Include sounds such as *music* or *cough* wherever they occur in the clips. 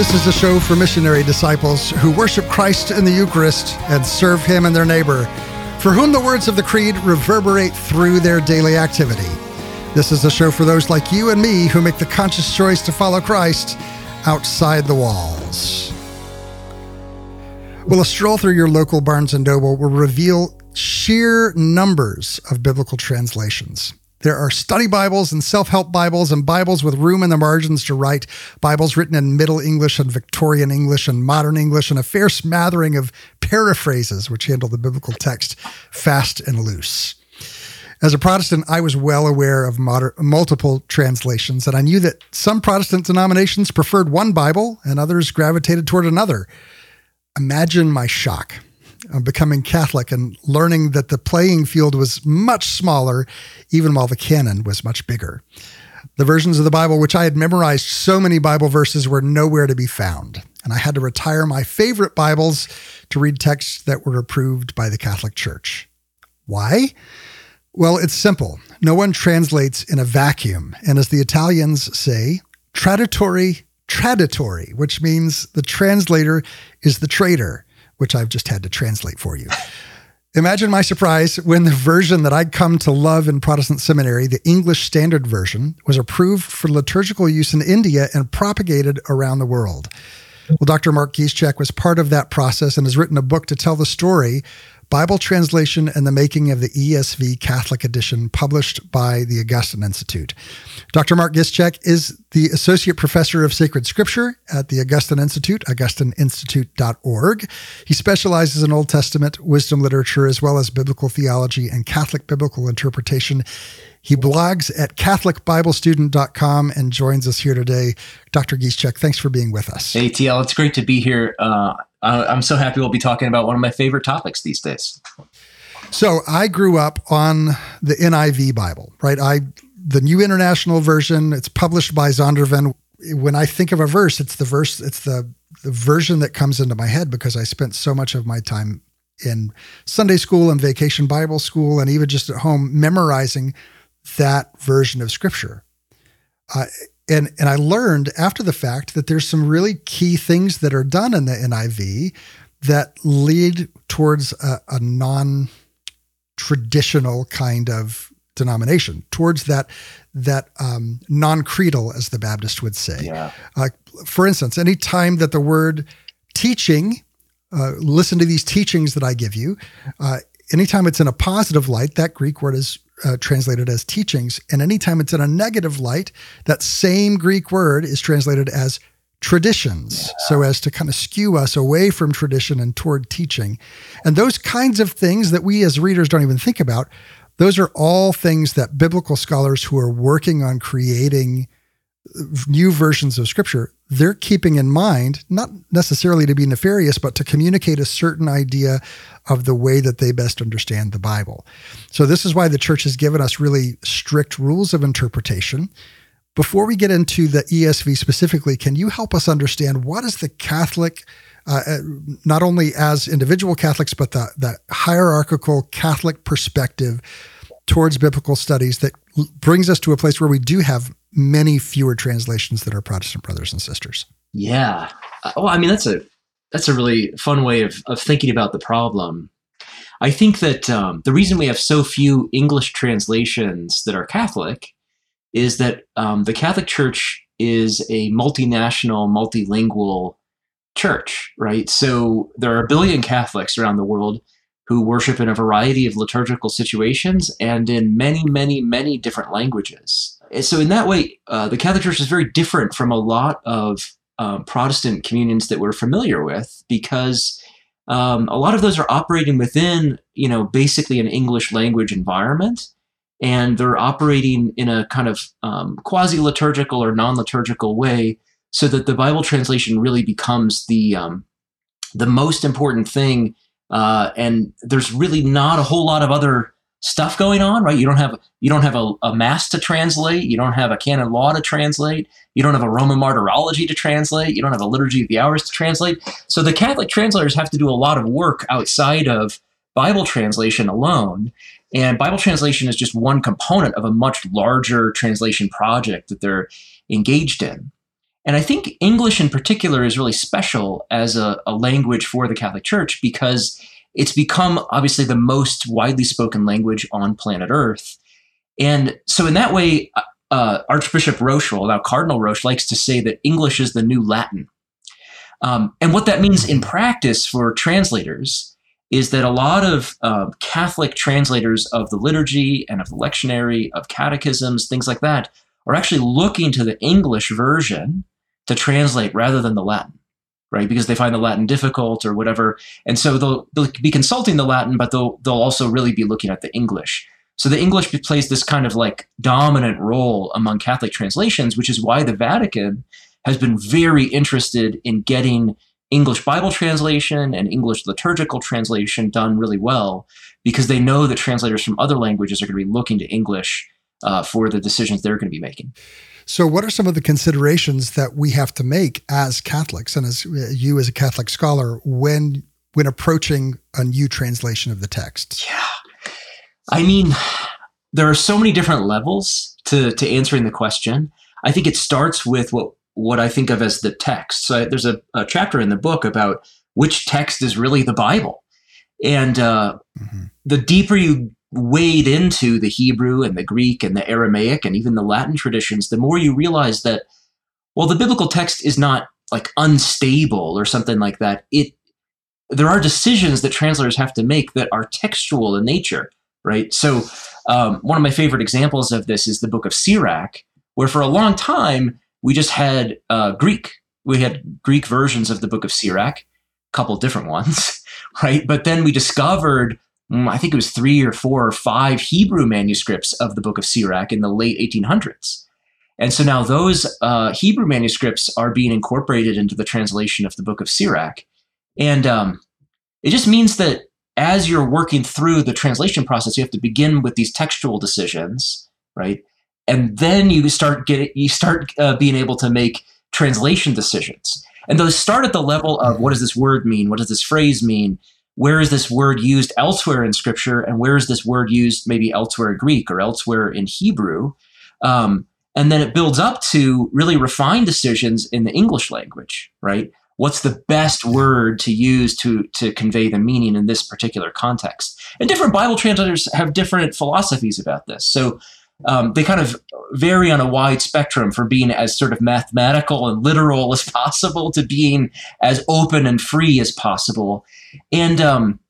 This is a show for missionary disciples who worship Christ in the Eucharist and serve Him and their neighbor, for whom the words of the Creed reverberate through their daily activity. This is a show for those like you and me who make the conscious choice to follow Christ outside the walls. Well, a stroll through your local Barnes and Noble will reveal sheer numbers of biblical translations. There are study Bibles and self help Bibles and Bibles with room in the margins to write, Bibles written in Middle English and Victorian English and Modern English, and a fair smattering of paraphrases which handle the biblical text fast and loose. As a Protestant, I was well aware of moder- multiple translations, and I knew that some Protestant denominations preferred one Bible and others gravitated toward another. Imagine my shock of becoming Catholic and learning that the playing field was much smaller, even while the canon was much bigger. The versions of the Bible which I had memorized so many Bible verses were nowhere to be found, and I had to retire my favorite Bibles to read texts that were approved by the Catholic Church. Why? Well, it's simple. No one translates in a vacuum, and as the Italians say, traduttore traditore, which means the translator is the traitor which I've just had to translate for you. Imagine my surprise when the version that I'd come to love in Protestant seminary, the English Standard Version, was approved for liturgical use in India and propagated around the world. Well, Dr. Mark Giszczak was part of that process and has written a book to tell the story Bible Translation and the Making of the ESV Catholic Edition, published by the Augustine Institute. Dr. Mark Giszczak is the Associate Professor of Sacred Scripture at the Augustine Institute, augustineinstitute.org. He specializes in Old Testament wisdom literature as well as biblical theology and Catholic biblical interpretation. He blogs at CatholicBibleStudent.com and joins us here today. Dr. Giszczak, thanks for being with us. Hey, TL, it's great to be here. Uh, I'm so happy we'll be talking about one of my favorite topics these days. So I grew up on the NIV Bible, right? I the New International Version. It's published by Zondervan. When I think of a verse, it's the verse. It's the the version that comes into my head because I spent so much of my time in Sunday school and vacation Bible school, and even just at home memorizing that version of Scripture. Uh, and and I learned after the fact that there's some really key things that are done in the NIV that lead towards a, a non-traditional kind of denomination, towards that that um, non-creedal, as the Baptist would say. Yeah. Uh, for instance, any time that the word teaching, uh, listen to these teachings that I give you. Uh, anytime it's in a positive light, that Greek word is uh, translated as teachings. And anytime it's in a negative light, that same Greek word is translated as traditions, yeah. so as to kind of skew us away from tradition and toward teaching. And those kinds of things that we as readers don't even think about, those are all things that biblical scholars who are working on creating new versions of scripture, they're keeping in mind, not necessarily to be nefarious, but to communicate a certain idea of the way that they best understand the Bible. So, this is why the church has given us really strict rules of interpretation. Before we get into the ESV specifically, can you help us understand what is the Catholic, uh, uh, not only as individual Catholics, but the, the hierarchical Catholic perspective towards biblical studies that brings us to a place where we do have many fewer translations than our Protestant brothers and sisters. Yeah. Uh, well, I mean, that's a that's a really fun way of, of thinking about the problem. I think that um, the reason we have so few English translations that are Catholic is that um, the Catholic Church is a multinational, multilingual church, right? So there are a billion Catholics around the world who worship in a variety of liturgical situations and in many, many, many different languages. So, in that way, uh, the Catholic Church is very different from a lot of um, Protestant communions that we're familiar with because um, a lot of those are operating within, you know, basically an English language environment. And they're operating in a kind of um, quasi liturgical or non liturgical way so that the Bible translation really becomes the, um, the most important thing. Uh, and there's really not a whole lot of other stuff going on, right? You don't have you don't have a, a, mass to translate, you don't have a canon law to translate, you don't have a Roman martyrology to translate, you don't have a liturgy of the hours to translate. So the Catholic translators have to do a lot of work outside of Bible translation alone. And Bible translation is just one component of a much larger translation project that they're engaged in. And I think English in particular is really special as a, a language for the Catholic Church because it's become obviously the most widely spoken language on planet Earth. And so, in that way, uh, uh Archbishop Roche well, now Cardinal Roche, likes to say that English is the new Latin. Um, and what that means in practice for translators is that a lot of uh, Catholic translators of the liturgy and of the lectionary, of catechisms, things like that, are actually looking to the English version to translate rather than the Latin, right? Because they find the Latin difficult or whatever. And so they'll, they'll be consulting the Latin, but they'll, they'll also really be looking at the English. So the English plays this kind of like dominant role among Catholic translations, which is why the Vatican has been very interested in getting English Bible translation and English liturgical translation done really well because they know that translators from other languages are going to be looking to English uh, for the decisions they're going to be making. So, what are some of the considerations that we have to make as Catholics and as uh, you as a Catholic scholar when when approaching a new translation of the text? Yeah, I mean, there are so many different levels to to answering the question. I think it starts with what what I think of as the text. So there's a, a chapter in the book about which text is really the Bible, and uh, mm-hmm. the deeper you wade into the Hebrew and the Greek and the Aramaic and even the Latin traditions, the more you realize that, well, the biblical text is not like unstable or something like that. It there are decisions that translators have to make that are textual in nature, right? So, um, one of my favorite examples of this is the book of Sirach, where for a long time we just had uh, Greek. We had Greek versions of the book of Sirach, a couple different ones, *laughs* right? But then we discovered I think it was three or four or five Hebrew manuscripts of the book of Sirach in the late 1800s. And so now those uh, Hebrew manuscripts are being incorporated into the translation of the book of Sirach. And um, it just means that as you're working through the translation process, you have to begin with these textual decisions, right? And then you start getting, you start uh, being able to make translation decisions. And those start at the level of what does this word mean? What does this phrase mean? Where is this word used elsewhere in scripture? And where is this word used maybe elsewhere in greek or elsewhere in hebrew? Um, and then it builds up to really refined decisions in the english language right? What's the best word to use to to convey the meaning in this particular context? And different bible translators have different philosophies about this. So um, they kind of vary on a wide spectrum from being as sort of mathematical and literal as *laughs* possible to being as open and free as possible. And um,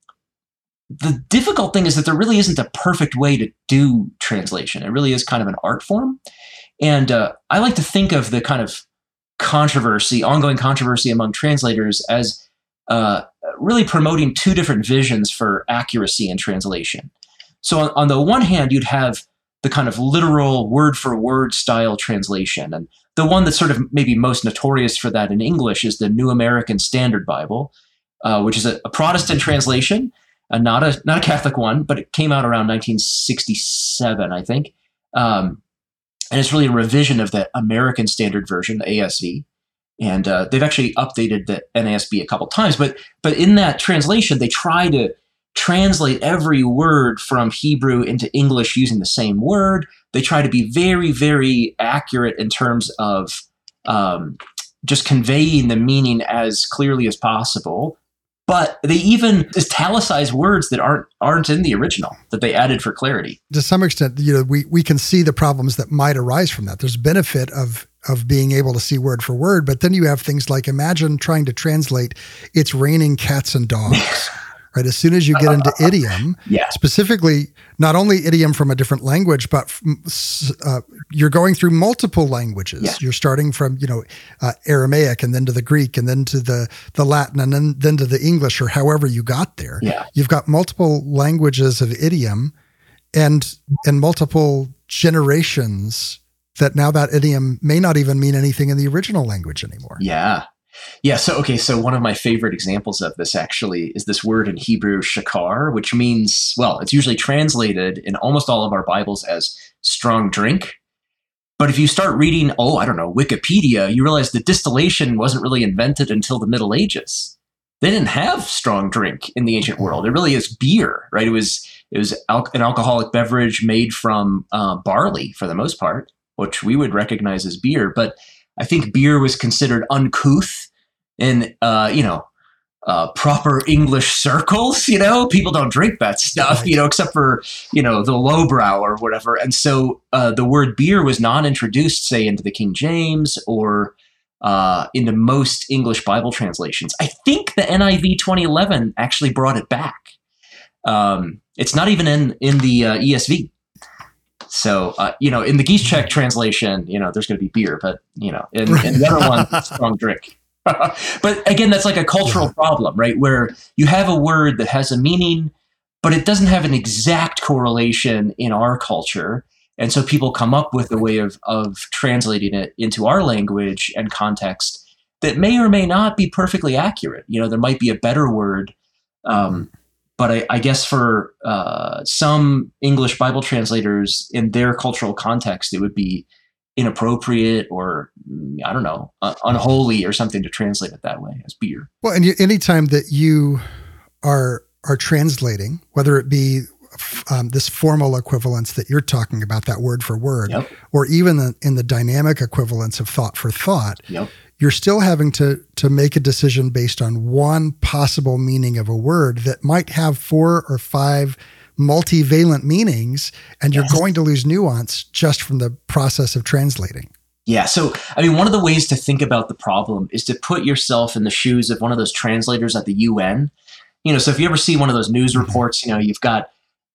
the difficult thing is that there really isn't a perfect way to do translation. It really is kind of an art form. And uh, I like to think of the kind of controversy, ongoing controversy among translators, as uh, really promoting two different visions for accuracy in translation. So, on, on the one hand, you'd have the kind of literal word for word style translation. And the one that's sort of maybe most notorious for that in English is the New American Standard Bible, uh, which is a, a, Protestant translation, uh, not a not a Catholic one, but it came out around 1967, I think. Um, and it's really a revision of the American Standard Version, ASV. And uh, they've actually updated the NASB a couple times, but but in that translation, they try to translate every word from Hebrew into English using the same word. They try to be very, very accurate in terms of um, just conveying the meaning as clearly as possible. But they even italicize words that aren't aren't in the original that they added for clarity. To some extent, you know, we we can see the problems that might arise from that. There's benefit of of being able to see word for word, but then you have things like imagine trying to translate "It's raining cats and dogs." *laughs* right? As soon as you get into idiom, yeah. specifically not only idiom from a different language, but uh, you're going through multiple languages. Yeah. You're starting from you know uh, Aramaic and then to the Greek and then to the the Latin and then then to the English or however you got there. Yeah. You've got multiple languages of idiom and and multiple generations that now that idiom may not even mean anything in the original language anymore. Yeah. Yeah. So, okay. So, one of my favorite examples of this actually is this word in Hebrew, shakar, which means, well, it's usually translated in almost all of our Bibles as strong drink. But if you start reading, oh, I don't know, Wikipedia, you realize the distillation wasn't really invented until the Middle Ages. They didn't have strong drink in the ancient world. It really is beer, right? It was it was al- an alcoholic beverage made from uh, barley for the most part, which we would recognize as beer. But I think beer was considered uncouth in, uh, you know, uh, proper English circles. You know, people don't drink that stuff, you know, except for, you know, the lowbrow or whatever. And so uh, the word beer was not introduced, say, into the King James or uh, into most English Bible translations. I think the NIV 2011 actually brought it back. Um, it's not even in in the uh, ESV. So uh, you know, in the Giszczak translation, you know, there's going to be beer, but you know, in, in the other one, *laughs* strong drink. But again, that's like a cultural yeah. problem, right? Where you have a word that has a meaning, but it doesn't have an exact correlation in our culture. And so people come up with a way of, of translating it into our language and context that may or may not be perfectly accurate. You know, there might be a better word. Um, but I, I, guess for uh, some English Bible translators in their cultural context, it would be inappropriate or mm, I don't know, uh, unholy or something to translate it that way as beer. Well, and you, anytime that you are are translating, whether it be um, this formal equivalence that you're talking about, that word for word, yep. or even the, in the dynamic equivalence of thought for thought, yep. you're still having to to make a decision based on one possible meaning of a word that might have four or five multivalent meanings, and you're yes. going to lose nuance just from the process of translating. Yeah. So, I mean, one of the ways to think about the problem is to put yourself in the shoes of one of those translators at the UN. You know, so if you ever see one of those news mm-hmm. reports, you know, you've got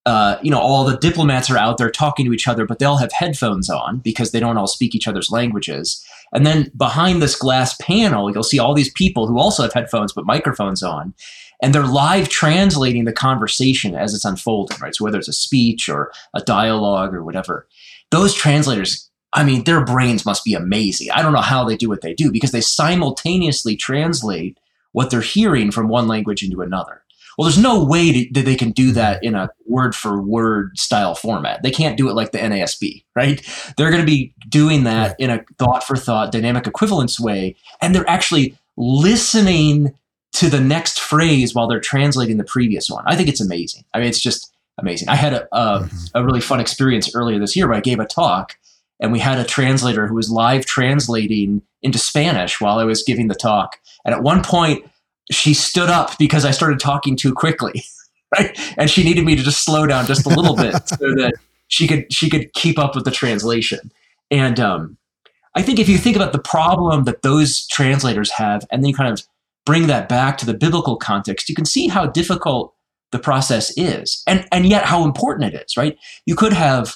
uh, you know, all the diplomats are out there talking to each other, but they all have headphones on because they don't all speak each other's languages. And then behind this glass panel, you'll see all these people who also have headphones but microphones on, and they're live translating the conversation as it's unfolding, right? So whether it's a speech or a dialogue or whatever, those translators, I mean, their brains must be amazing. I don't know how they do what they do because they simultaneously translate what they're hearing from one language into another. Well, there's no way to, that they can do that in a word for word style format. They can't do it like the NASB, right? They're going to be doing that in a thought for thought dynamic equivalence way. And they're actually listening to the next phrase while they're translating the previous one. I think it's amazing. I mean, it's just amazing. I had a, a, mm-hmm. a really fun experience earlier this year where I gave a talk and we had a translator who was live translating into Spanish while I was giving the talk. And at one point, she stood up because I started talking too quickly, *laughs* right? And she needed me to just slow down just a little bit *laughs* so that she could she could keep up with the translation. And um, I think if you think about the problem that those translators have, and then you kind of bring that back to the biblical context, you can see how difficult the process is, and and yet how important it is. Right? You could have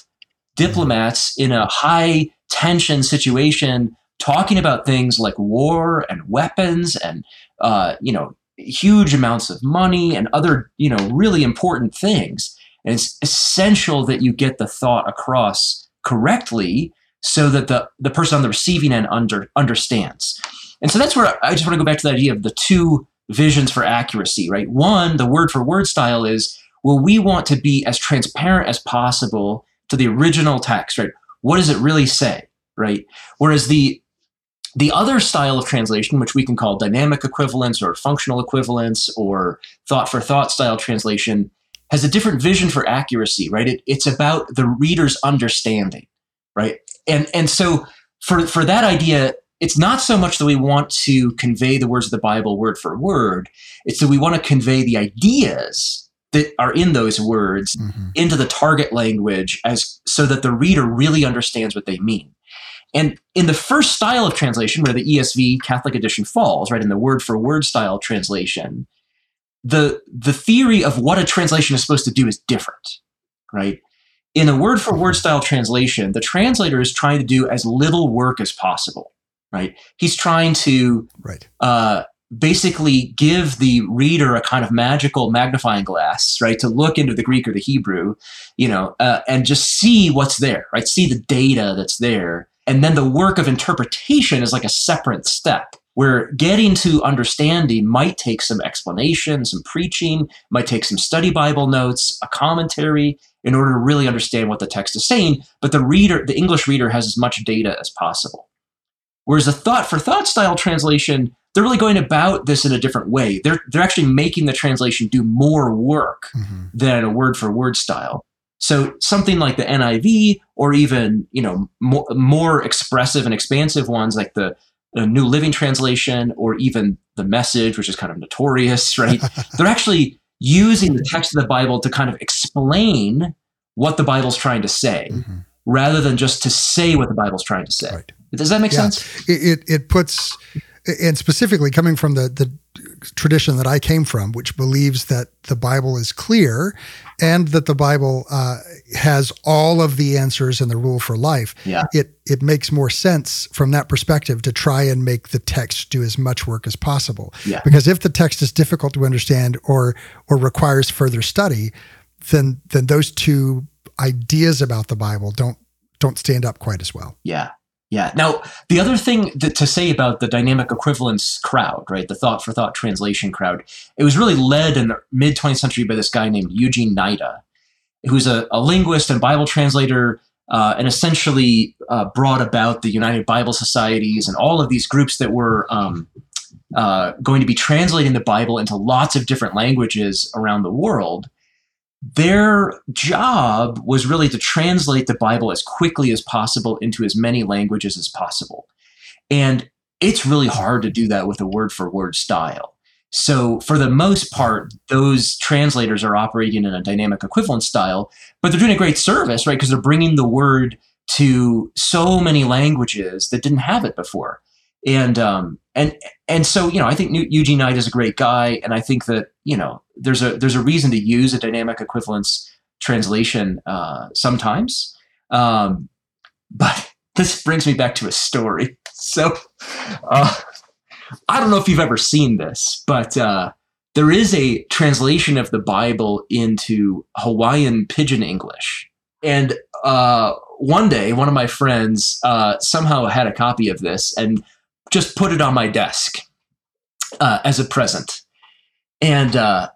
diplomats in a high tension situation talking about things like war and weapons and uh, you know huge amounts of money and other you know really important things and it's essential that you get the thought across correctly so that the the person on the receiving end under understands and so that's where i just want to go back to the idea of the two visions for accuracy right one the word for word style is well we want to be as transparent as possible to the original text right what does it really say right whereas the the other style of translation, which we can call dynamic equivalence or functional equivalence or thought for thought style translation, has a different vision for accuracy, right? It, it's about the reader's understanding, right? And and so for for that idea, it's not so much that we want to convey the words of the Bible word for word. It's that we want to convey the ideas that are in those words mm-hmm. into the target language as so that the reader really understands what they mean. And in the first style of translation, where the ESV Catholic edition falls, right, in the word for word style translation, the the theory of what a translation is supposed to do is different, right? In a word for word style translation, the translator is trying to do as little work as possible, right? He's trying to right. Uh, basically give the reader a kind of magical magnifying glass, right, to look into the Greek or the Hebrew, you know, uh, and just see what's there, right? See the data that's there and then the work of interpretation is like a separate step where getting to understanding might take some explanation, some preaching, might take some study Bible notes, a commentary in order to really understand what the text is saying. But the reader, the English reader, has as much data as possible. Whereas a thought for thought style translation, they're really going about this in a different way. They're they're actually making the translation do more work mm-hmm. than a word for word style. So something like the NIV, or even you know more, more expressive and expansive ones like the, the New Living Translation, or even the Message, which is kind of notorious, *laughs* right? *laughs* They're actually using the text of the Bible to kind of explain what the Bible's trying to say, mm-hmm. rather than just to say what the Bible's trying to say. Right. Does that make yeah. sense? It, it puts and specifically coming from the the tradition that I came from, which believes that the Bible is clear and that the Bible uh, has all of the answers and the rule for life. Yeah. It it makes more sense from that perspective to try and make the text do as much work as possible. Yeah. Because if the text is difficult to understand or or requires further study, then then those two ideas about the Bible don't don't stand up quite as well. Yeah. Yeah. Now, the other thing to say about the dynamic equivalence crowd, right, the thought for thought translation crowd, it was really led in the mid 20th century by this guy named Eugene Nida, who's a, a linguist and Bible translator, uh, and essentially uh, brought about the United Bible Societies and all of these groups that were um, uh, going to be translating the Bible into lots of different languages around the world their job was really to translate the Bible as quickly as possible into as many languages as possible. And it's really hard to do that with a word for word style. So, for the most part, those translators are operating in a dynamic equivalent style, but they're doing a great service, right? Because they're bringing the word to so many languages that didn't have it before and um, and and so you know I think Eugene Nida is a great guy, and I think that you know there's a there's a reason to use a dynamic equivalence translation uh, sometimes, um, but *laughs* this brings me back to a story. *laughs* So uh, I don't know if you've ever seen this, but uh, there is a translation of the Bible into Hawaiian Pidgin English, and uh, one day one of my friends uh, somehow had a copy of this. And just put it on my desk uh, as a present. And uh,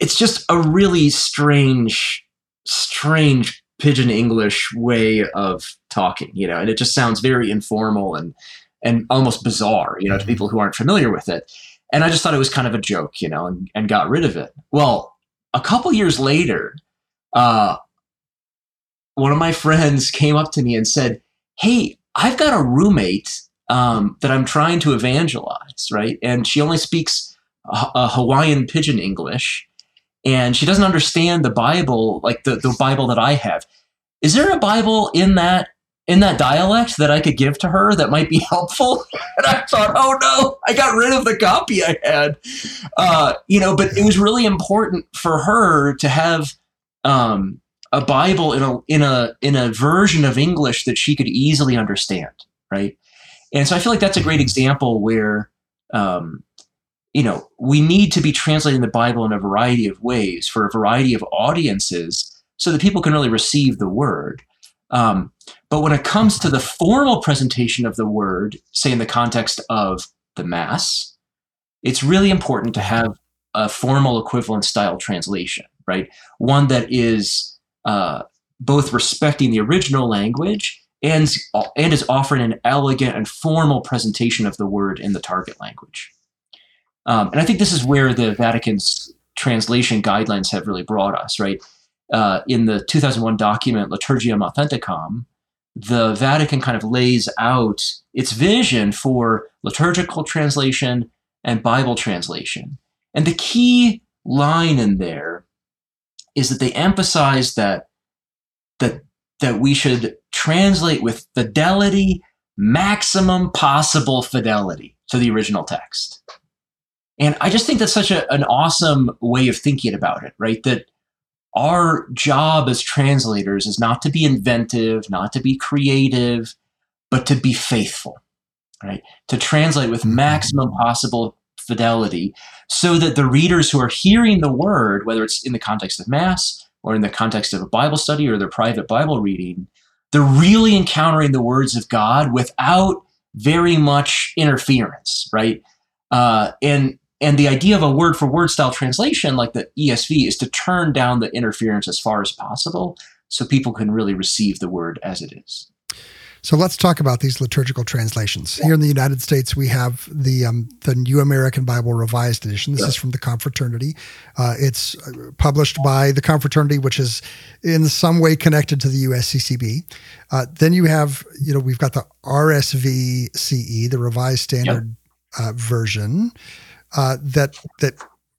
it's just a really strange, strange pidgin English way of talking, you know, and it just sounds very informal and and almost bizarre, you know, to people who aren't familiar with it. And I just thought it was kind of a joke, you know, and, and got rid of it. Well, a couple years later, uh, one of my friends came up to me and said, Hey, I've got a roommate um, that I'm trying to evangelize, right? And she only speaks a, a Hawaiian pidgin English, and she doesn't understand the Bible like the, the Bible that I have. Is there a Bible in that in that dialect that I could give to her that might be *laughs* helpful? And I thought, oh no, I got rid of the copy I had. Uh, you know, but it was really important for her to have um, a Bible in a in a in a version of English that she could easily understand, right? And so I feel like that's a great example where, um, you know, we need to be translating the Bible in a variety of ways for a variety of audiences so that people can really receive the word. Um, but when it comes to the formal presentation of the word, say in the context of the Mass, it's really important to have a formal equivalent style translation, right? One that is uh, both respecting the original language and, and is offering an elegant and formal presentation of the word in the target language. Um, and I think this is where the Vatican's translation guidelines have really brought us, right? Uh, in the 2001 document Liturgiam Authenticam, the Vatican kind of lays out its vision for liturgical translation and Bible translation. And the key line in there is that they emphasize that, that, that we should translate with fidelity, maximum possible fidelity to the original text. And I just think that's such a, an awesome way of thinking about it, right? That our job as translators is not to be inventive, not to be creative, but to be faithful, right? To translate with mm-hmm. maximum possible fidelity so that the readers who are hearing the word, whether it's in the context of Mass or in the context of a Bible study or their private Bible reading, they're really encountering the words of God without very much interference, right? Uh, and and the idea of a word for word style translation like the ESV is to turn down the interference as far as possible so people can really receive the word as it is. So let's talk about these liturgical translations. Here in the United States, we have the um, the New American Bible Revised Edition. This yeah. is from the Confraternity. Uh, it's uh, published by the Confraternity, which is in some way connected to the USCCB. Uh, then you have, you know, we've got the RSVCE, the Revised Standard yep. uh, version, uh, that that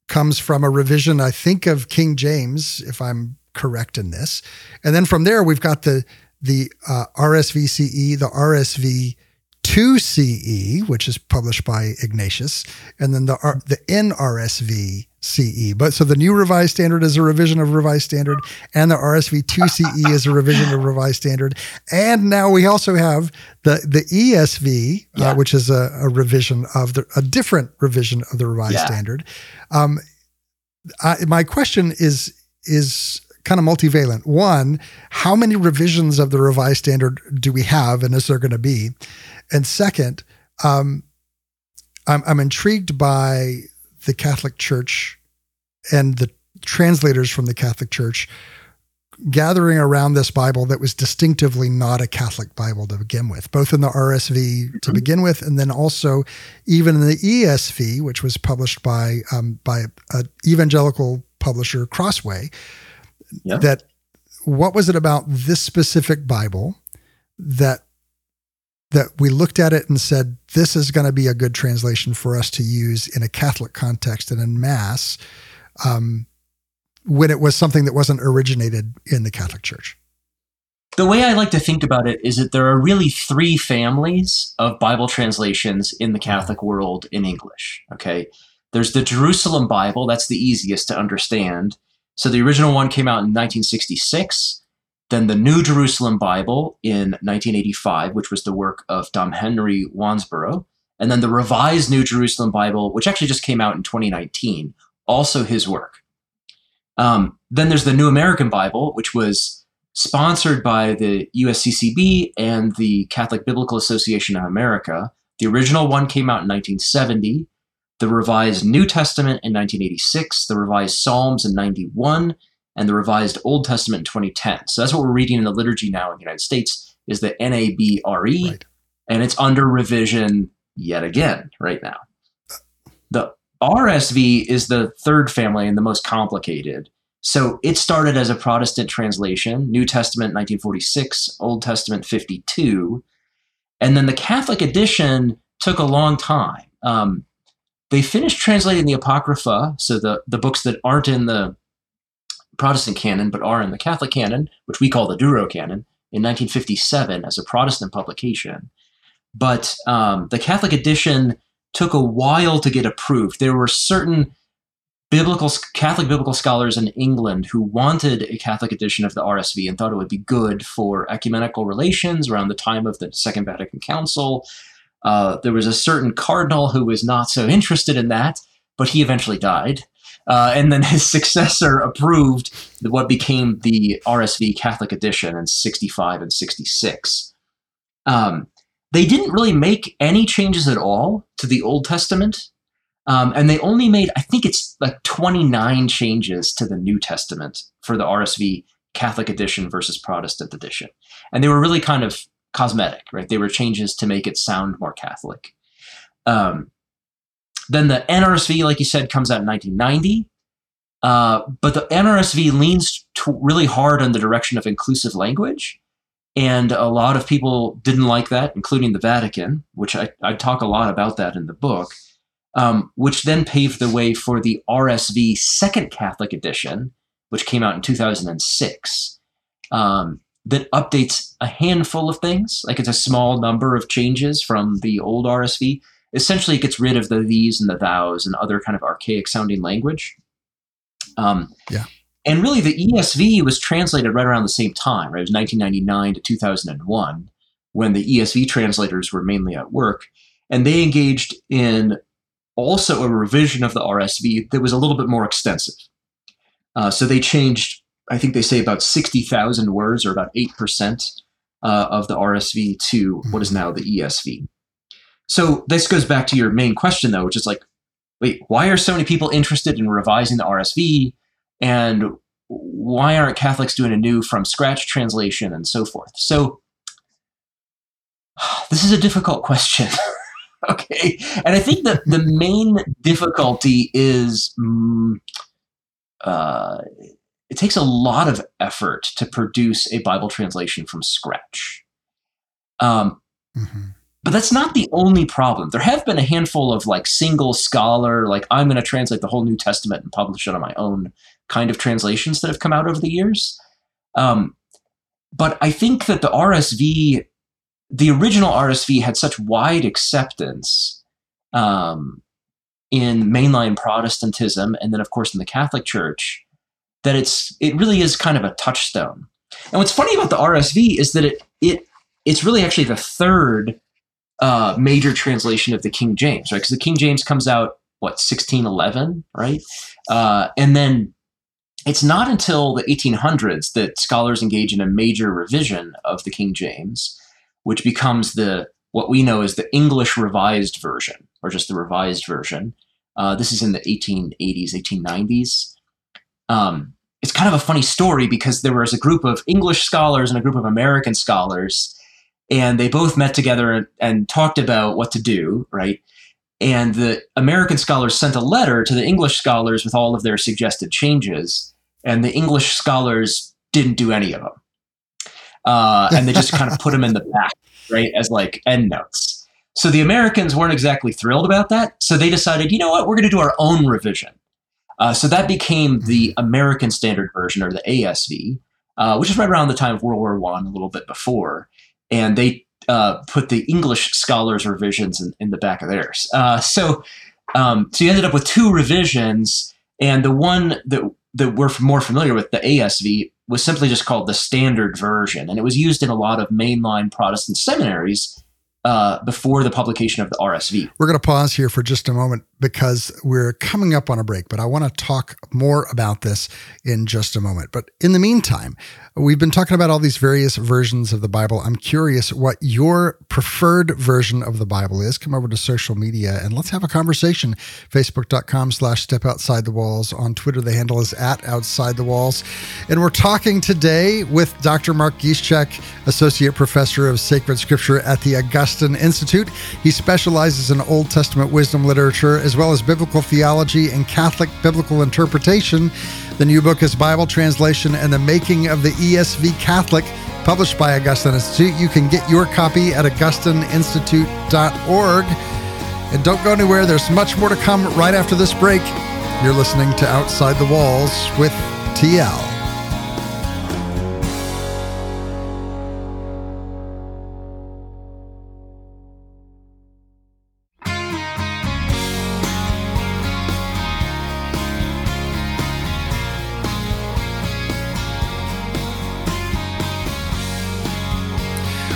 comes from a revision, I think, of King James, if I'm correct in this. And then from there, we've got the the uh, RSVCE, the RSV 2CE, which is published by Ignatius, and then the R- the NRSV CE. But so the new revised standard is a revision of revised standard, and the RSV 2CE is a revision of revised standard. And now we also have the the ESV, uh, yeah. uh, which is a, a, revision of the a different revision of the revised yeah. standard. Um, I, my question is is kind of multivalent. One, how many revisions of the revised standard do we have, and is there going to be? And second, um, I'm, I'm intrigued by the Catholic Church and the translators from the Catholic Church gathering around this Bible that was distinctively not a Catholic Bible to begin with, both in the RSV to mm-hmm. begin with, and then also even in the ESV, which was published by um, by an evangelical publisher, Crossway, yeah. that what was it about this specific Bible that that we looked at it and said this is going to be a good translation for us to use in a Catholic context and in Mass, um, when it was something that wasn't originated in the Catholic Church. The way I like to think about it is that there are really three families of Bible translations in the Catholic world in English. Okay. There's the Jerusalem Bible, that's the easiest to understand. So the original one came out in 1966. Then the New Jerusalem Bible in 1985, which was the work of Dom Henry Wansbrough. And then the Revised New Jerusalem Bible, which actually just came out in 2019, also his work. Um, then there's the New American Bible, which was sponsored by the USCCB and the Catholic Biblical Association of America. The original one came out in 1970 the Revised New Testament in 1986, the Revised Psalms in 91, and the Revised Old Testament in 2010. So that's what we're reading in the liturgy now in the United States is the NABRE, right. and it's under revision yet again right now. The RSV is the third family and the most complicated. So it started as a Protestant translation, New Testament 1946, Old Testament 52, and then the Catholic edition took a long time. Um, they finished translating the Apocrypha, so the, the books that aren't in the Protestant canon but are in the Catholic canon, which we call the deuterocanon, in 1957 as a Protestant publication. But um, the Catholic edition took a while to get approved. There were certain biblical Catholic biblical scholars in England who wanted a Catholic edition of the RSV and thought it would be good for ecumenical relations around the time of the Second Vatican Council. Uh, there was a certain cardinal who was not so interested in that, but he eventually died. Uh, and then *laughs* his successor approved what became the RSV Catholic edition in 65 and 66. Um, they didn't really make any changes at all to the Old Testament. Um, and they only made, I think it's like 29 changes to the New Testament for the RSV Catholic edition versus Protestant edition. And they were really kind of cosmetic, right? They were changes to make it sound more Catholic. Um, then the NRSV, like you said, comes out in 1990. Uh, but the NRSV leans really hard in the direction of inclusive language. And a lot of people didn't like that, including the Vatican, which I, I talk a lot about that in the book, um, which then paved the way for the RSV Second Catholic Edition, which came out in 2006. Um, that updates a handful of things. Like it's a small number of changes from the old RSV. Essentially, it gets rid of the these and the thous and other kind of archaic sounding language. Um, yeah. And really, the ESV was translated right around the same time, right? It was 1999 to 2001 when the ESV translators were mainly at work. And they engaged in also a revision of the RSV that was a little bit more extensive. Uh, so they changed I think they say about 60,000 words or about 8% uh, of the RSV to what is now the ESV. So this goes back to your main question, though, which is like, wait, why are so many people interested in revising the RSV? And why aren't Catholics doing a new from scratch translation and so forth? So *sighs* This is a difficult question. *laughs* okay, and I think that the main difficulty is. Mm, uh, it takes a lot of effort to produce a Bible translation from scratch. Um, mm-hmm. But that's not the only problem. There have been a handful of like single scholar, like I'm going to translate the whole New Testament and publish it on my own kind of translations that have come out over the years. Um, but I think that the RSV, the original RSV, had such wide acceptance um, in mainline Protestantism, and then of course in the Catholic Church, that it's it really is kind of a touchstone. And what's funny about the RSV is that it it it's really actually the third uh, major translation of the King James, right? Because the King James comes out what 1611, right? Uh, and then it's not until the 1800s that scholars engage in a major revision of the King James, which becomes the what we know as the English Revised Version, or just the Revised Version. Uh, this is in the 1880s, 1890s. Um, it's kind of a funny story because there was a group of English scholars and a group of American scholars, and they both met together and, talked about what to do, right? And the American scholars sent a letter to the English scholars with all of their suggested changes, and the English scholars didn't do any of them. Uh, and they just kind of put them in the back, right, as like end notes. So the Americans weren't exactly thrilled about that. So they decided, you know what, we're going to do our own revision. Uh, so that became the American Standard Version, or the ASV, uh, which is right around the time of World War One, a little bit before, and they uh, put the English scholars' revisions in, in the back of theirs. Uh, so, um, so you ended up with two revisions, and the one that that we're more familiar with, the ASV, was simply just called the Standard Version, and it was used in a lot of mainline Protestant seminaries uh, before the publication of the RSV. We're going to pause here for just a moment because we're coming up on a break, but I want to talk more about this in just a moment. But in the meantime, we've been talking about all these various versions of the Bible. I'm curious what your preferred version of the Bible is. Come over to social media and let's have a conversation. Facebook.com slash step outside the walls. On Twitter, the handle is at outside the walls. And we're talking today with Dr. Mark Giszczak, Associate Professor of Sacred Scripture at the Augustine Institute. He specializes in Old Testament wisdom literature as well as biblical theology and Catholic biblical interpretation. The new book is Bible Translation and the Making of the ESV Catholic, published by Augustine Institute. You can get your copy at augustineinstitute.org. And don't go anywhere, there's much more to come right after this break. You're listening to Outside the Walls with TL.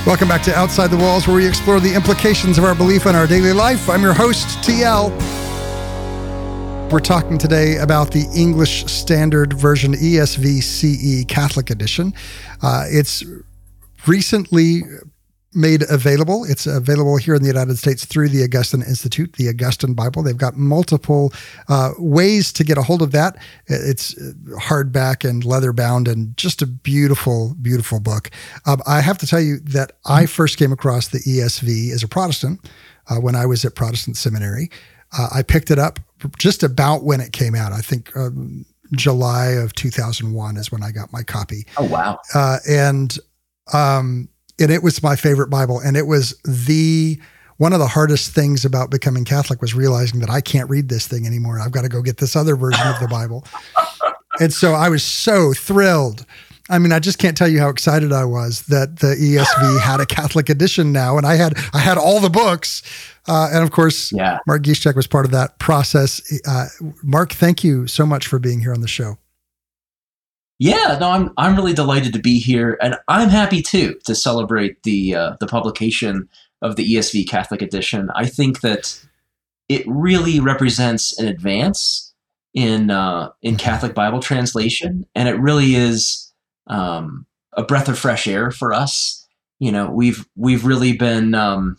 Welcome back to Outside the Walls, where we explore the implications of our belief in our daily life. I'm your host, TL. We're talking today about the English Standard Version ESV CE Catholic Edition. Uh, it's recently made available. It's available here in the United States through the Augustine Institute, the Augustine Bible. They've got multiple uh, ways to get a hold of that. It's hardback and leather bound and just a beautiful, beautiful book. Um, I have to tell you that I first came across the ESV as a Protestant uh, when I was at Protestant Seminary. Uh, I picked it up just about when it came out. I think. Um, July of 2001 is when I got my copy. Oh wow! Uh, and um, and it was my favorite Bible. And it was the one of the hardest things about becoming Catholic was realizing that I can't read this thing anymore. I've got to go get this other version of the Bible. *laughs* and so I was so thrilled. I mean, I just can't tell you how excited I was that the ESV *laughs* had a Catholic edition now, and I had I had all the books, uh, and of course, yeah. Mark Giszczak was part of that process. Uh, Mark, thank you so much for being here on the show. Yeah, no, I'm I'm really delighted to be here, and I'm happy too to celebrate the uh, the publication of the ESV Catholic edition. I think that it really represents an advance in uh, in Catholic Bible translation, and it really is um, a breath of fresh air for us. You know, we've we've really been um,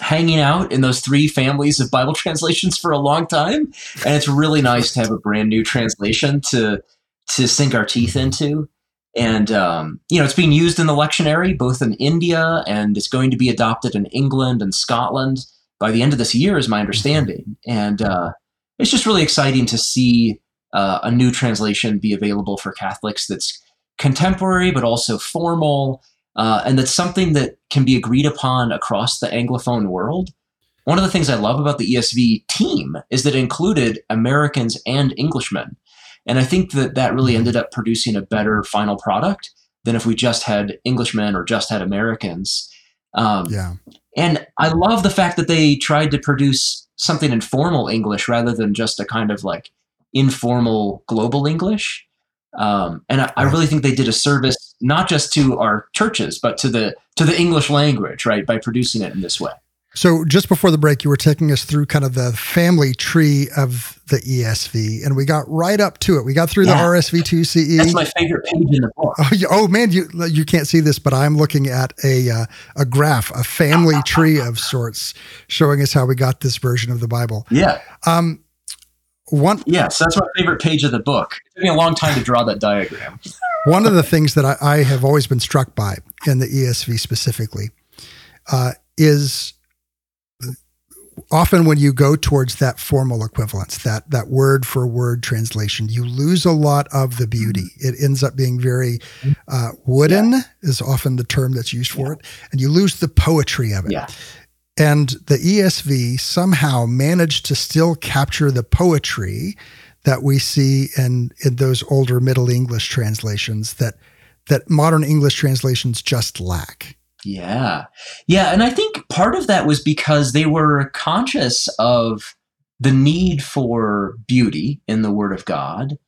hanging out in those three families of Bible translations for a long time, and it's really nice to have a brand new translation to to sink our teeth into. And um, you know, it's being used in the lectionary both in India and it's going to be adopted in England and Scotland by the end of this year, is my understanding. And uh, it's just really exciting to see uh, a new translation be available for Catholics that's contemporary but also formal, uh, and that's something that can be agreed upon across the Anglophone world. One of the things I love about the ESV team is that it included Americans and Englishmen. And I think that that really ended up producing a better final product than if we just had Englishmen or just had Americans. Um, yeah. And I love the fact that they tried to produce something in formal English rather than just a kind of like informal global English. Um, and I, I, really think they did a service not just to our churches, but to the to the English language, right, by producing it in this way. So just before the break, you were taking us through kind of the family tree of the ESV, and we got right up to it. We got through yeah. the RSV2 CE. That's my favorite page in the book. Oh, oh man, you you can't see this, but I'm looking at a uh, a graph, a family *laughs* tree of sorts, showing us how we got this version of the Bible. Yeah. Um, one. Yes, that's my favorite page of the book. It took me a long time to draw that diagram. one of the things that I, I, have always been struck by in the ESV specifically uh, is often when you go towards that formal equivalence, that that word for word translation, you lose a lot of the beauty. It ends up being very uh, wooden, yeah. is often the term that's used for yeah. it, and you lose the poetry of it. Yeah. And the ESV somehow managed to still capture the poetry that we see in in those older Middle English translations that that modern English translations just lack. Yeah. Yeah. And I think part of that was because they were conscious of the need for beauty in the Word of God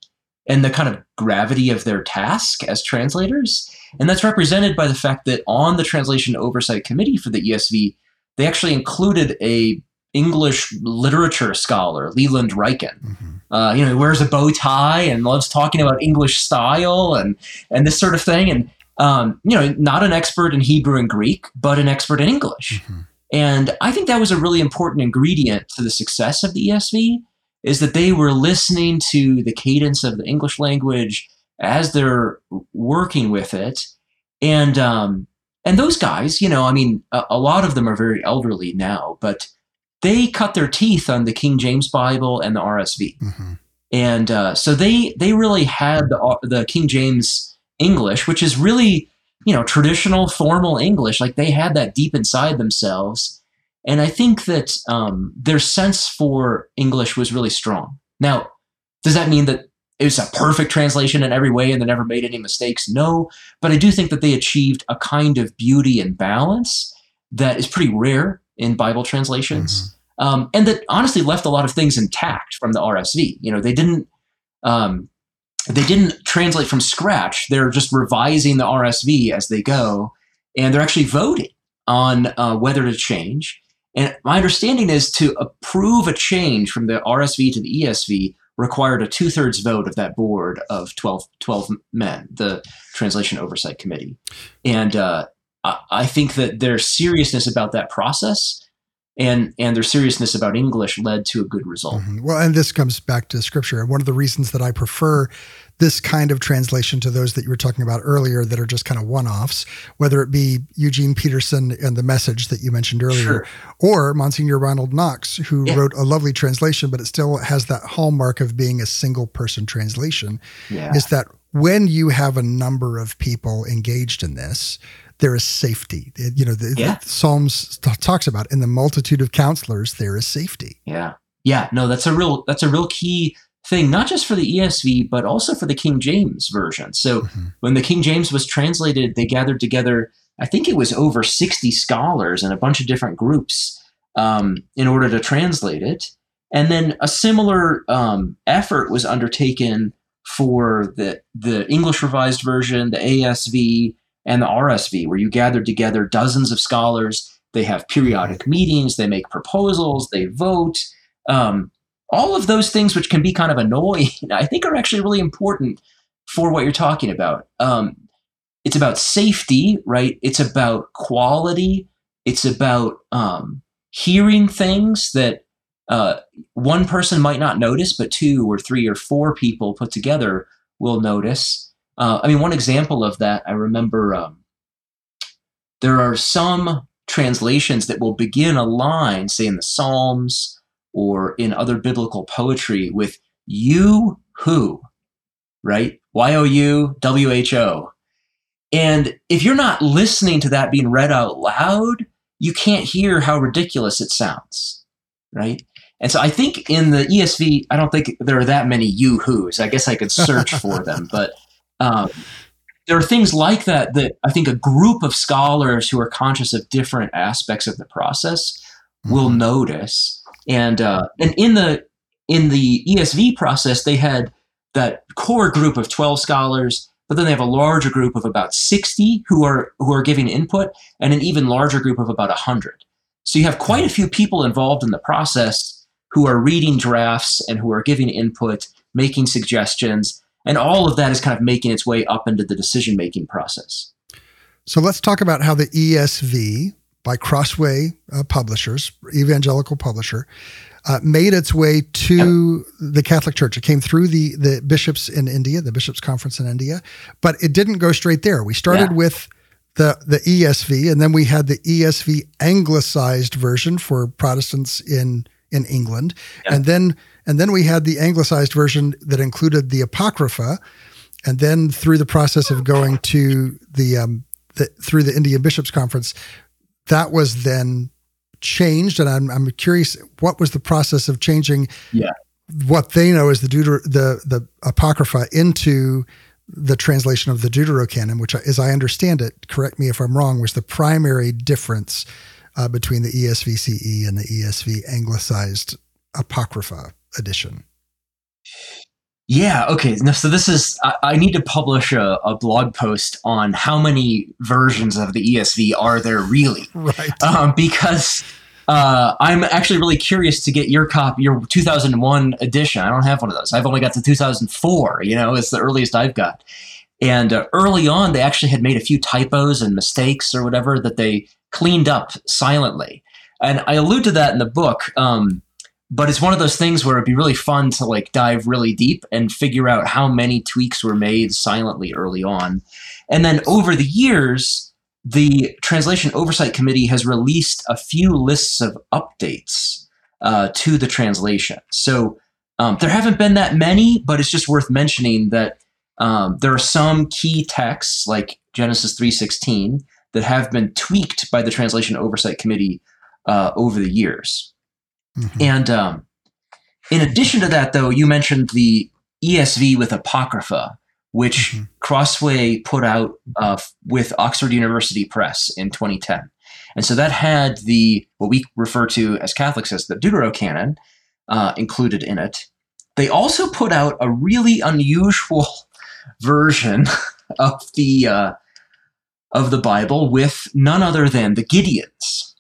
and the kind of gravity of their task as translators. And that's represented by the fact that on the Translation Oversight Committee for the ESV, they actually included a English literature scholar, Leland Ryken. Mm-hmm. Uh, you know, wears a bow tie and loves talking about English style and and this sort of thing. And um, you know, not an expert in Hebrew and Greek, but an expert in English. Mm-hmm. And I think that was a really important ingredient to the success of the ESV is that they were listening to the cadence of the English language as they're working with it. And um, and those guys, you know, I mean, a, a lot of them are very elderly now, but they cut their teeth on the King James Bible and the RSV. Mm-hmm. And uh, so they they really had the the King James English, which is really, you know, traditional formal English. Like they had that deep inside themselves. And I think that um, their sense for English was really strong. Now, does that mean that it was a perfect translation in every way and they never made any mistakes? No. But I do think that they achieved a kind of beauty and balance that is pretty rare in Bible translations. Mm-hmm. Um, and that honestly left a lot of things intact from the RSV. You know, they didn't um, they didn't translate from scratch. They're just revising the RSV as they go, and they're actually voting on uh, whether to change. And my understanding is to approve a change from the RSV to the ESV required a two thirds vote of that board of 12, 12, men, the Translation Oversight Committee. And uh, I think that their seriousness about that process and and their seriousness about English led to a good result. Mm-hmm. Well, and this comes back to scripture. And one of the reasons that I prefer this kind of translation to those that you were talking about earlier that are just kind of one-offs, whether it be Eugene Peterson and the message that you mentioned earlier, sure. or Monsignor Ronald Knox, who yeah. wrote a lovely translation, but it still has that hallmark of being a single person translation, yeah. is that when you have a number of people engaged in this, there is safety. You know, the, yeah. the Psalms talks about in the multitude of counselors there is safety. Yeah, yeah. No, that's a real that's a real key thing, not just for the ESV but also for the King James version. So mm-hmm. when the King James was translated, they gathered together. I think it was over sixty scholars and a bunch of different groups um, in order to translate it. And then a similar um, effort was undertaken for the the English Revised Version, the ASV, and the RSV, where you gather together dozens of scholars. They have periodic meetings, they make proposals, they vote. Um, all of those things, which can be kind of annoying, *laughs* I think are actually really important for what you're talking about. Um, it's about safety, right? It's about quality. It's about um, hearing things that uh, one person might not notice, but two or three or four people put together will notice. Uh, I mean, one example of that, I remember um, there are some translations that will begin a line, say in the Psalms or in other biblical poetry, with you who, right? Y O U W H O. And if you're not listening to that being read out loud, you can't hear how ridiculous it sounds, right? And so I think in the ESV, I don't think there are that many you who's. I guess I could search for them, *laughs* but um, there are things like that that I think a group of scholars who are conscious of different aspects of the process will mm-hmm. notice. And uh, and in the in the ESV process, they had that core group of twelve scholars, but then they have a larger group of about sixty who are who are giving input, and an even larger group of about hundred. So you have quite a few people involved in the process who are reading drafts and who are giving input, making suggestions, and all of that is kind of making its way up into the decision making process. So let's talk about how the ESV by Crossway uh, Publishers, evangelical publisher, uh, made its way to yep. the Catholic Church. It came through the the bishops in India, the bishops' conference in India, but it didn't go straight there. We started yeah. with the the ESV, and then we had the ESV anglicized version for Protestants in in England, yeah. and then and then we had the anglicized version that included the Apocrypha. And then through the process of going to the, um, the through the Indian Bishops Conference, that was then changed. And I'm, I'm curious, what was the process of changing yeah. what they know as the Deuter- the the Apocrypha into the translation of the Deuterocanon, which, as I understand it, correct me if I'm wrong, was the primary difference uh, between the ESVCE and the ESV anglicized Apocrypha edition? Yeah. Okay. No, so this is I, I need to publish a, a, blog post on how many versions of the ESV are there really, *laughs* right? Um, because uh, I'm actually really curious to get your copy, your 2001 edition. I don't have one of those. I've only got the 2004. You know, it's the earliest I've got. And uh, early on, they actually had made a few typos and mistakes or whatever that they cleaned up silently. And I allude to that in the book. Um, but it's one of those things where it'd be really fun to like dive really deep and figure out how many tweaks were made silently early on. And then over the years, the Translation Oversight Committee has released a few lists of updates uh, to the translation. So um, there haven't been that many, but it's just worth mentioning that um, there are some key texts like Genesis 3:16 that have been tweaked by the Translation Oversight Committee uh, over the years. Mm-hmm. And um, in addition to that, though, you mentioned the ESV with Apocrypha, which mm-hmm. Crossway put out uh, with Oxford University Press in 2010. And so that had the what we refer to as Catholics as the Deuterocanon uh, included in it. They also put out a really unusual *laughs* version of the uh, of the Bible with none other than the Gideons.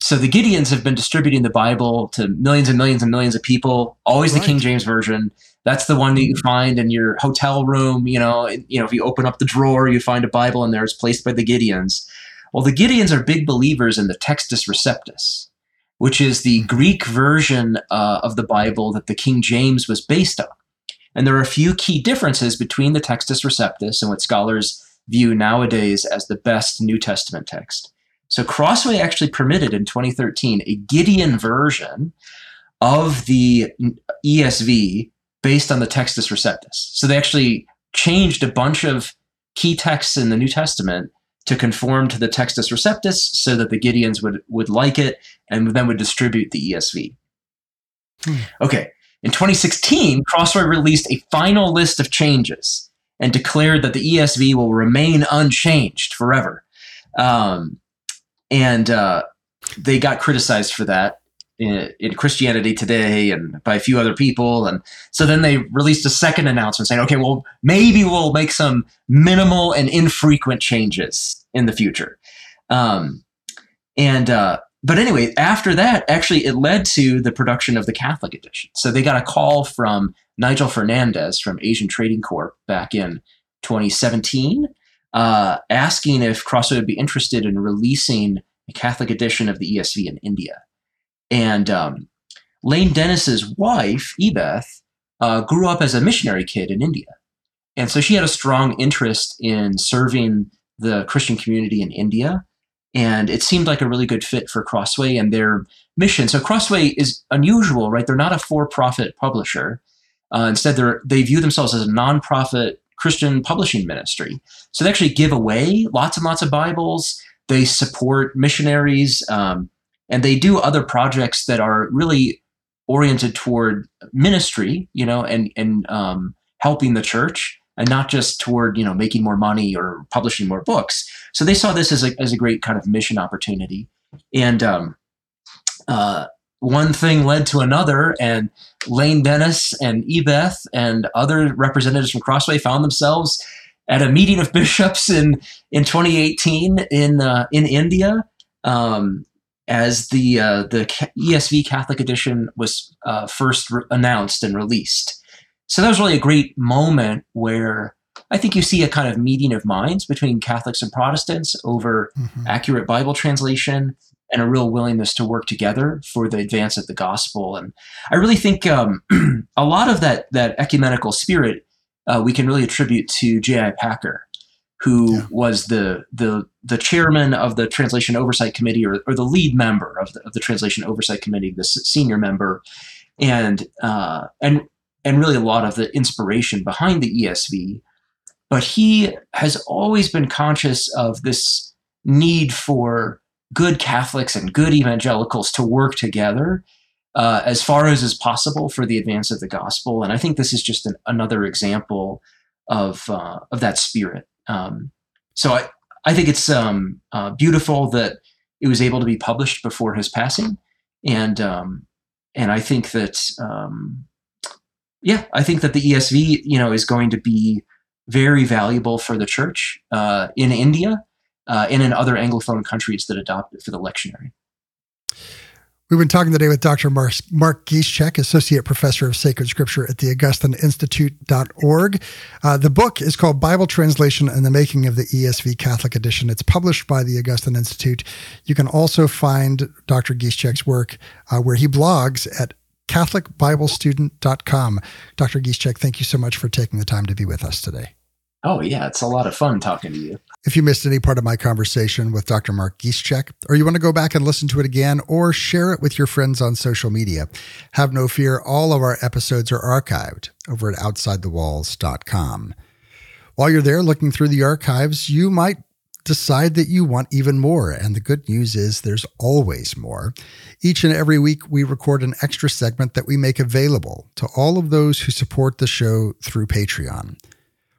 So the Gideons have been distributing the Bible to millions and millions and millions of people. Always right. the King James version. That's the one that you find in your hotel room. You know, you know, if you open up the drawer, you find a Bible in there. It's placed by the Gideons. Well, the Gideons are big believers in the Textus Receptus, which is the Greek version uh, of the Bible that the King James was based on. And there are a few key differences between the Textus Receptus and what scholars view nowadays as the best New Testament text. So Crossway actually permitted in 2013 a Gideon version of the ESV based on the Textus Receptus. So they actually changed a bunch of key texts in the New Testament to conform to the Textus Receptus so that the Gideons would, would like it and then would distribute the ESV. Hmm. Okay, in 2016, Crossway released a final list of changes and declared that the ESV will remain unchanged forever. Um, and uh, they got criticized for that in, in, Christianity Today and by a few other people. And so then they released a second announcement saying, okay, well, maybe we'll make some minimal and infrequent changes in the future. Um, and uh, but anyway, after that, actually, it led to the production of the Catholic edition. So they got a call from Nigel Fernandez from Asian Trading Corp back in 2017 uh, asking if Crossway would be interested in releasing a Catholic edition of the ESV in India. And um, Lane Dennis's wife, Ebeth, uh, grew up as a missionary kid in India. And so she had a strong interest in serving the Christian community in India. And it seemed like a really good fit for Crossway and their mission. So Crossway is unusual, right? They're not a for-profit publisher. Uh, instead, they they view themselves as a nonprofit Christian publishing ministry. So they actually give away lots and lots of Bibles. They support missionaries, um, and they do other projects that are really oriented toward ministry, you know, and and um, helping the church, and not just toward you know making more money or publishing more books. So they saw this as a as a great kind of mission opportunity, and um, uh, one thing led to another, and Lane Dennis and Ebeth and other representatives from Crossway found themselves at a meeting of *laughs* bishops in in 2018 in uh, in India. Um, as the uh, the ESV Catholic edition was uh, first re- announced and released, so that was really a great moment where I think you see a kind of meeting of minds between Catholics and Protestants over mm-hmm. accurate Bible translation and a real willingness to work together for the advance of the gospel. And I really think um, *clears throat* a lot of that that ecumenical spirit uh, we can really attribute to J.I. Packer, who yeah. was the the the chairman of the Translation Oversight Committee, or, or the lead member of the, of the Translation Oversight Committee, the senior member, and uh, and and really a lot of the inspiration behind the ESV. But he has always been conscious of this need for good Catholics and good evangelicals to work together uh, as far as is possible for the advance of the gospel. And I think this is just an, another example of uh, of that spirit. Um, so I I think it's um, uh, beautiful that it was able to be published before his passing, and um, and I think that um, yeah, I think that the ESV you know is going to be very valuable for the church uh, in India uh, and in other Anglophone countries that adopt it for the lectionary. We've been talking today with Dr. Mark, Mark Associate Professor of Sacred Scripture at the AugustineInstitute.org. Uh, the book is called Bible Translation and the Making of the ESV Catholic Edition. It's published by the Augustine Institute. You can also find Dr. Giszczak's work uh, where he blogs at CatholicBibleStudent.com. Dr. Giszczak, thank you so much for taking the time to be with us today. Oh, yeah, it's a lot of fun talking to you. If you missed any part of my conversation with Dr. Mark Giszczak, or you want to go back and listen to it again, or share it with your friends on social media, have no fear. All of our episodes are archived over at OutsideTheWalls.com. While you're there looking through the archives, you might decide that you want even more. And the good news is there's always more. Each and every week, we record an extra segment that we make available to all of those who support the show through Patreon.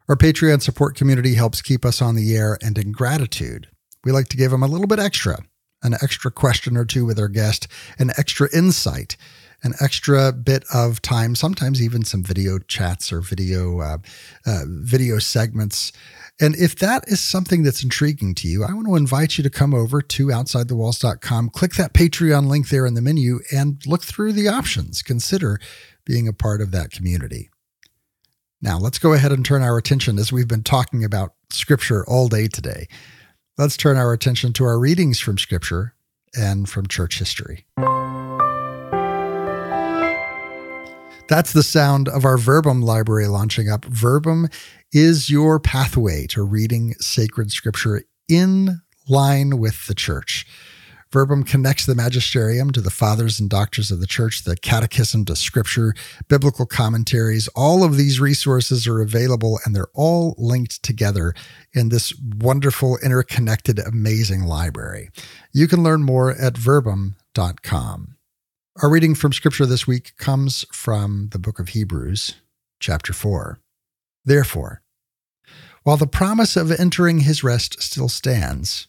Our Patreon support community helps keep us on the air, and in gratitude, we like to give them a little bit extra an extra question or two with our guest, an extra insight, an extra bit of time, sometimes even some video chats or video uh, uh, video segments. And if that is something that's intriguing to you, I want to invite you to come over to outsidethewalls.com, click that Patreon link there in the menu, and look through the options. Consider being a part of that community. Now, let's go ahead and turn our attention as we've been talking about Scripture all day today. Let's turn our attention to our readings from Scripture and from church history. That's the sound of our Verbum library launching up. Verbum is your pathway to reading sacred scripture in line with the church. Verbum connects the magisterium to the fathers and doctors of the church, the catechism to scripture, biblical commentaries. All of these resources are available and they're all linked together in this wonderful, interconnected, amazing library. You can learn more at verbum.com. Our reading from scripture this week comes from the book of Hebrews, chapter 4. Therefore, while the promise of entering his rest still stands,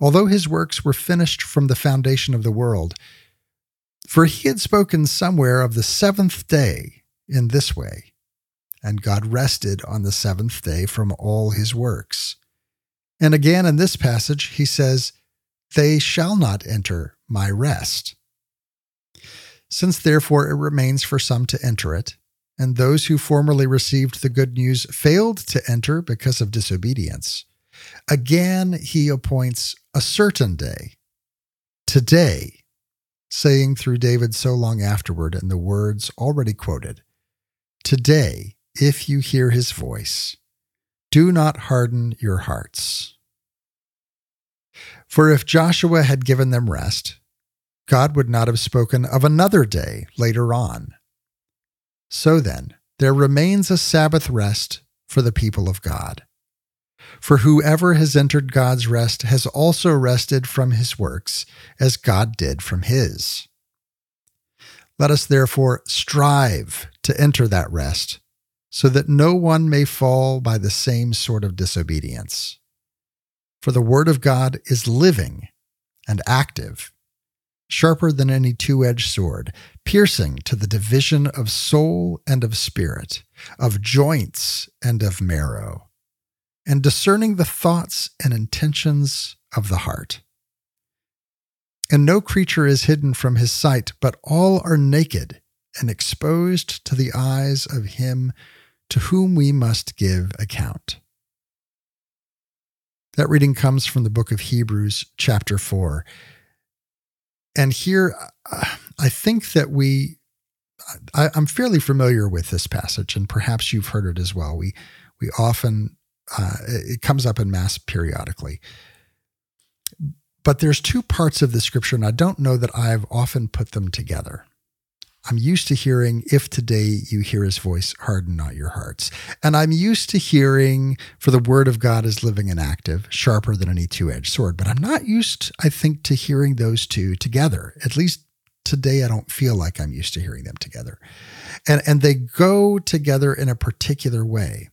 although his works were finished from the foundation of the world. For he had spoken somewhere of the seventh day in this way and God rested on the seventh day from all his works. And again in this passage, he says, They shall not enter my rest. Since therefore it remains for some to enter it, and those who formerly received the good news failed to enter because of disobedience, again he appoints a certain day, today, saying through David so long afterward in the words already quoted, Today, if you hear his voice, do not harden your hearts. For if Joshua had given them rest, God would not have spoken of another day later on. So then, there remains a Sabbath rest for the people of God. For whoever has entered God's rest has also rested from his works, as God did from his. Let us therefore strive to enter that rest so that no one may fall by the same sort of disobedience. For the Word of God is living and active, sharper than any two edged sword, piercing to the division of soul and of spirit, of joints and of marrow, and discerning the thoughts and intentions of the heart. And no creature is hidden from his sight, but all are naked and exposed to the eyes of him to whom we must give account. That reading comes from the book of Hebrews, chapter 4. And here, I think that we, I, am fairly familiar with this passage, and perhaps you've heard it as well. We, we often, uh, it comes up in Mass periodically. But there's two parts of the scripture, and I don't know that I've often put them together. I'm used to hearing, if today you hear his voice, harden not your hearts. And I'm used to hearing, for the word of God is living and active, sharper than any two edged sword. But I'm not used, I think, to hearing those two together. At least today, I don't feel like I'm used to hearing them together. And, and they go together in a particular way.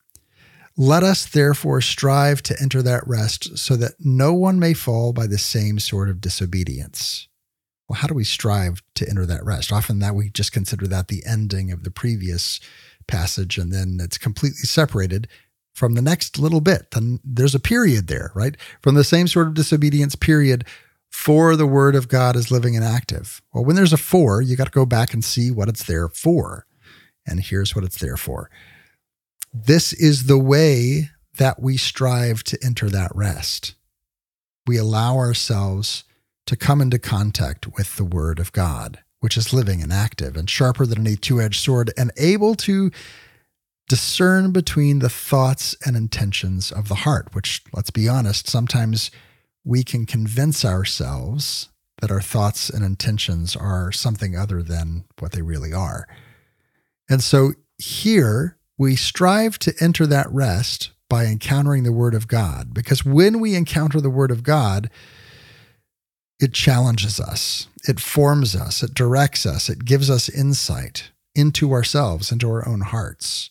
Let us therefore strive to enter that rest so that no one may fall by the same sort of disobedience well, how do we strive to enter that rest? Often that we just consider that the ending of the previous passage, and then it's completely separated from the next little bit. Then there's a period there, right? From the same sort of disobedience period for the word of God is living and active. Well, when there's a for, you got to go back and see what it's there for. And here's what it's there for. This is the way that we strive to enter that rest. We allow ourselves to come into contact with the Word of God, which is living and active and sharper than any two edged sword and able to discern between the thoughts and intentions of the heart, which, let's be honest, sometimes we can convince ourselves that our thoughts and intentions are something other than what they really are. And so here we strive to enter that rest by encountering the Word of God, because when we encounter the Word of God, it challenges us, it forms us, it directs us, it gives us insight into ourselves, into our own hearts.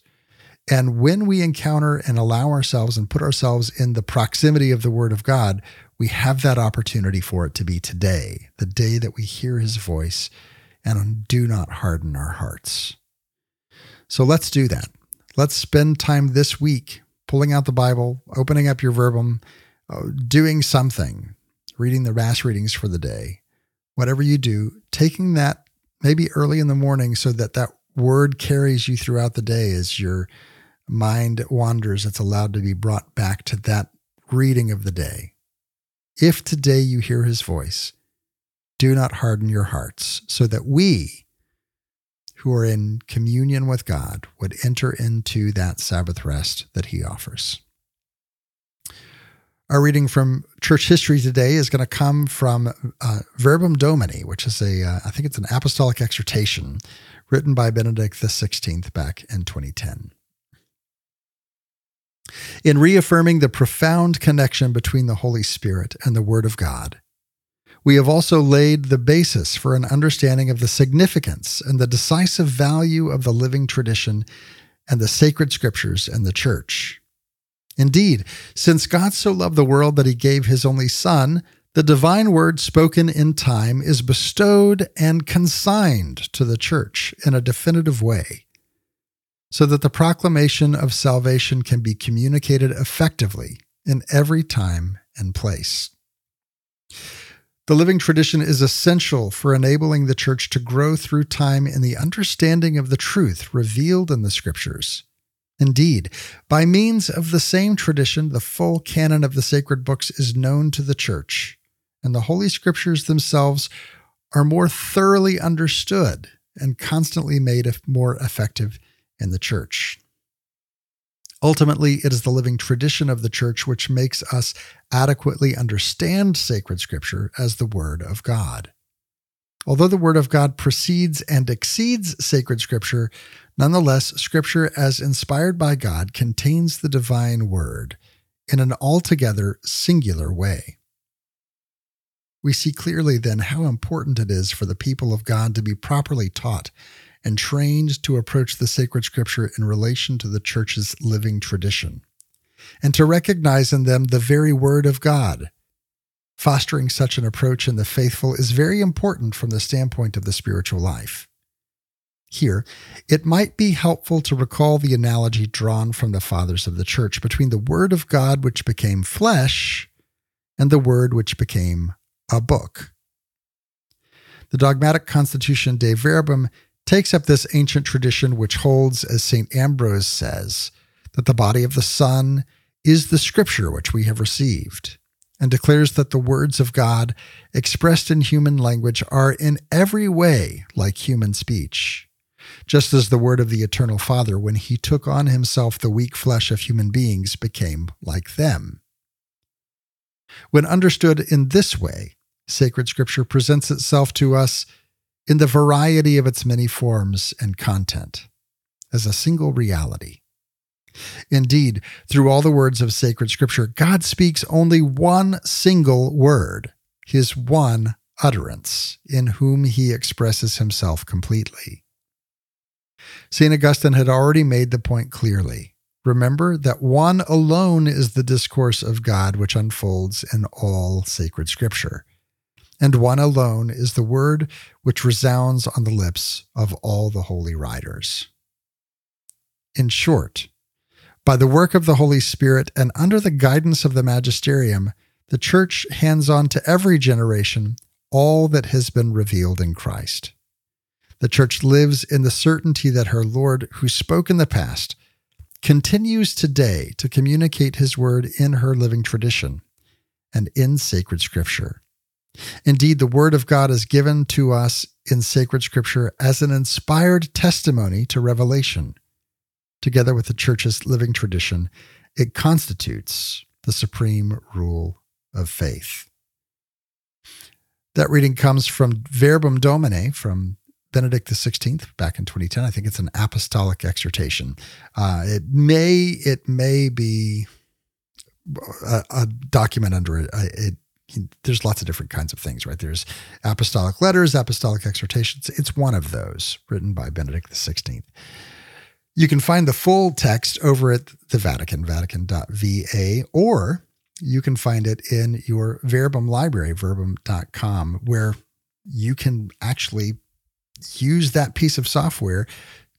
And when we encounter and allow ourselves and put ourselves in the proximity of the Word of God, we have that opportunity for it to be today, the day that we hear His voice and do not harden our hearts. So let's do that. Let's spend time this week pulling out the Bible, opening up your verbum, uh, doing something reading the Mass readings for the day, whatever you do, taking that maybe early in the morning so that that word carries you throughout the day as your mind wanders, it's allowed to be brought back to that reading of the day. If today you hear his voice, do not harden your hearts, so that we, who are in communion with God, would enter into that Sabbath rest that he offers. Our reading from church history today is going to come from uh, Verbum Domini, which is a, uh, I think it's an apostolic exhortation written by Benedict XVI back in 2010. In reaffirming the profound connection between the Holy Spirit and the Word of God, we have also laid the basis for an understanding of the significance and the decisive value of the living tradition and the sacred scriptures and the church. Indeed, since God so loved the world that he gave his only Son, the divine word spoken in time is bestowed and consigned to the church in a definitive way. so that the proclamation of salvation can be communicated effectively in every time and place. The living tradition is essential for enabling the church to grow through time in the understanding of the truth revealed in the scriptures. Indeed, by means of the same tradition, the full canon of the sacred books is known to the church, and the Holy Scriptures themselves are more thoroughly understood and constantly made more effective in the church. Ultimately, it is the living tradition of the church which makes us adequately understand sacred scripture as the Word of God. Although the Word of God precedes and exceeds sacred scripture, nonetheless, scripture as inspired by God contains the divine Word in an altogether singular way. We see clearly then how important it is for the people of God to be properly taught and trained to approach the sacred scripture in relation to the church's living tradition, and to recognize in them the very word of God. Fostering such an approach in the faithful is very important from the standpoint of the spiritual life. Here, it might be helpful to recall the analogy drawn from the fathers of the church between the Word of God which became flesh and the Word which became a book. The dogmatic constitution Dei Verbum takes up this ancient tradition which holds, as St. Ambrose says, that the body of the Son is the scripture which we have received, and declares that the words of God expressed in human language are in every way like human speech, just as the word of the Eternal Father, when he took on himself the weak flesh of human beings, became like them. When understood in this way, sacred scripture presents itself to us in the variety of its many forms and content as a single reality. Indeed, through all the words of sacred scripture, God speaks only one single word, his one utterance, in whom he expresses himself completely. St. Augustine had already made the point clearly. Remember that one alone is the discourse of God which unfolds in all sacred scripture and one alone is the word which resounds on the lips of all the holy writers. In short, by the work of the Holy Spirit and under the guidance of the magisterium, the Church hands on to every generation all that has been revealed in Christ. The Church lives in the certainty that her Lord, who spoke in the past, continues today to communicate his word in her living tradition and in sacred scripture. Indeed, the Word of God is given to us in sacred Scripture as an inspired testimony to revelation. Together with the Church's living tradition, it constitutes the supreme rule of faith. That reading comes from Verbum Domini from Benedict XVI back in 2010. I think it's an apostolic exhortation. Uh, it may it may be a, a document under it. it there's lots of different kinds of things, right? There's apostolic letters, apostolic exhortations. It's one of those written by Benedict XVI. You can find the full text over at the Vatican, vatican.va, or you can find it in your Verbum library, verbum.com, where you can actually use that piece of software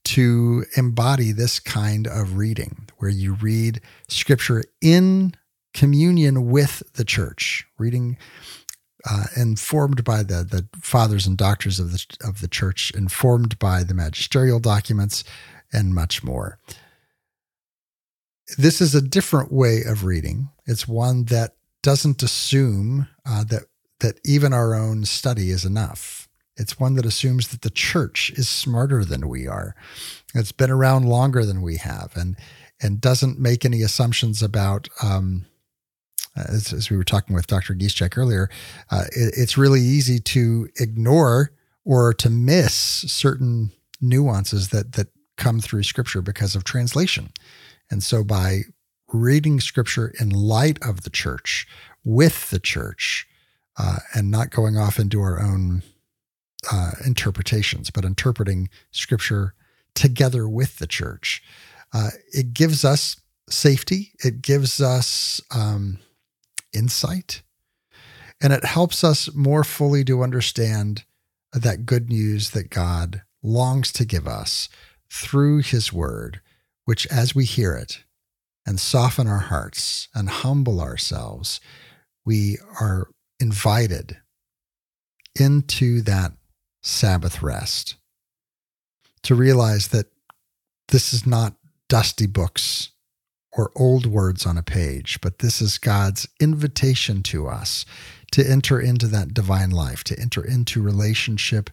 to embody this kind of reading, where you read scripture in communion with the church, reading uh, informed by the the fathers and doctors of the of the church, informed by the magisterial documents, and much more. This is a different way of reading. It's one that doesn't assume uh, that that even our own study is enough. It's one that assumes that the church is smarter than we are. It's been around longer than we have, and and doesn't make any assumptions about um, as, as, we were talking with Dr. Giszczak earlier, uh, it, it's really easy to ignore or to miss certain nuances that that come through Scripture because of translation. And so, by reading Scripture in light of the church, with the church, uh, and not going off into our own uh, interpretations, but interpreting Scripture together with the church, uh, it gives us safety. It gives us um, insight. And it helps us more fully to understand that good news that God longs to give us through his word, which as we hear it and soften our hearts and humble ourselves, we are invited into that Sabbath rest to realize that this is not dusty books or old words on a page, but this is God's invitation to us to enter into that divine life, to enter into relationship,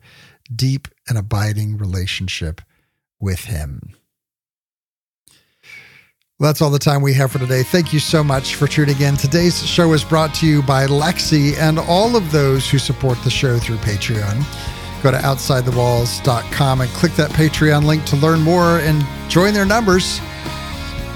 deep and abiding relationship with Him. Well, that's all the time we have for today. Thank you so much for tuning in. Today's show is brought to you by Lexi and all of those who support the show through Patreon. Go to OutsideTheWalls.com and click that Patreon link to learn more and join their numbers.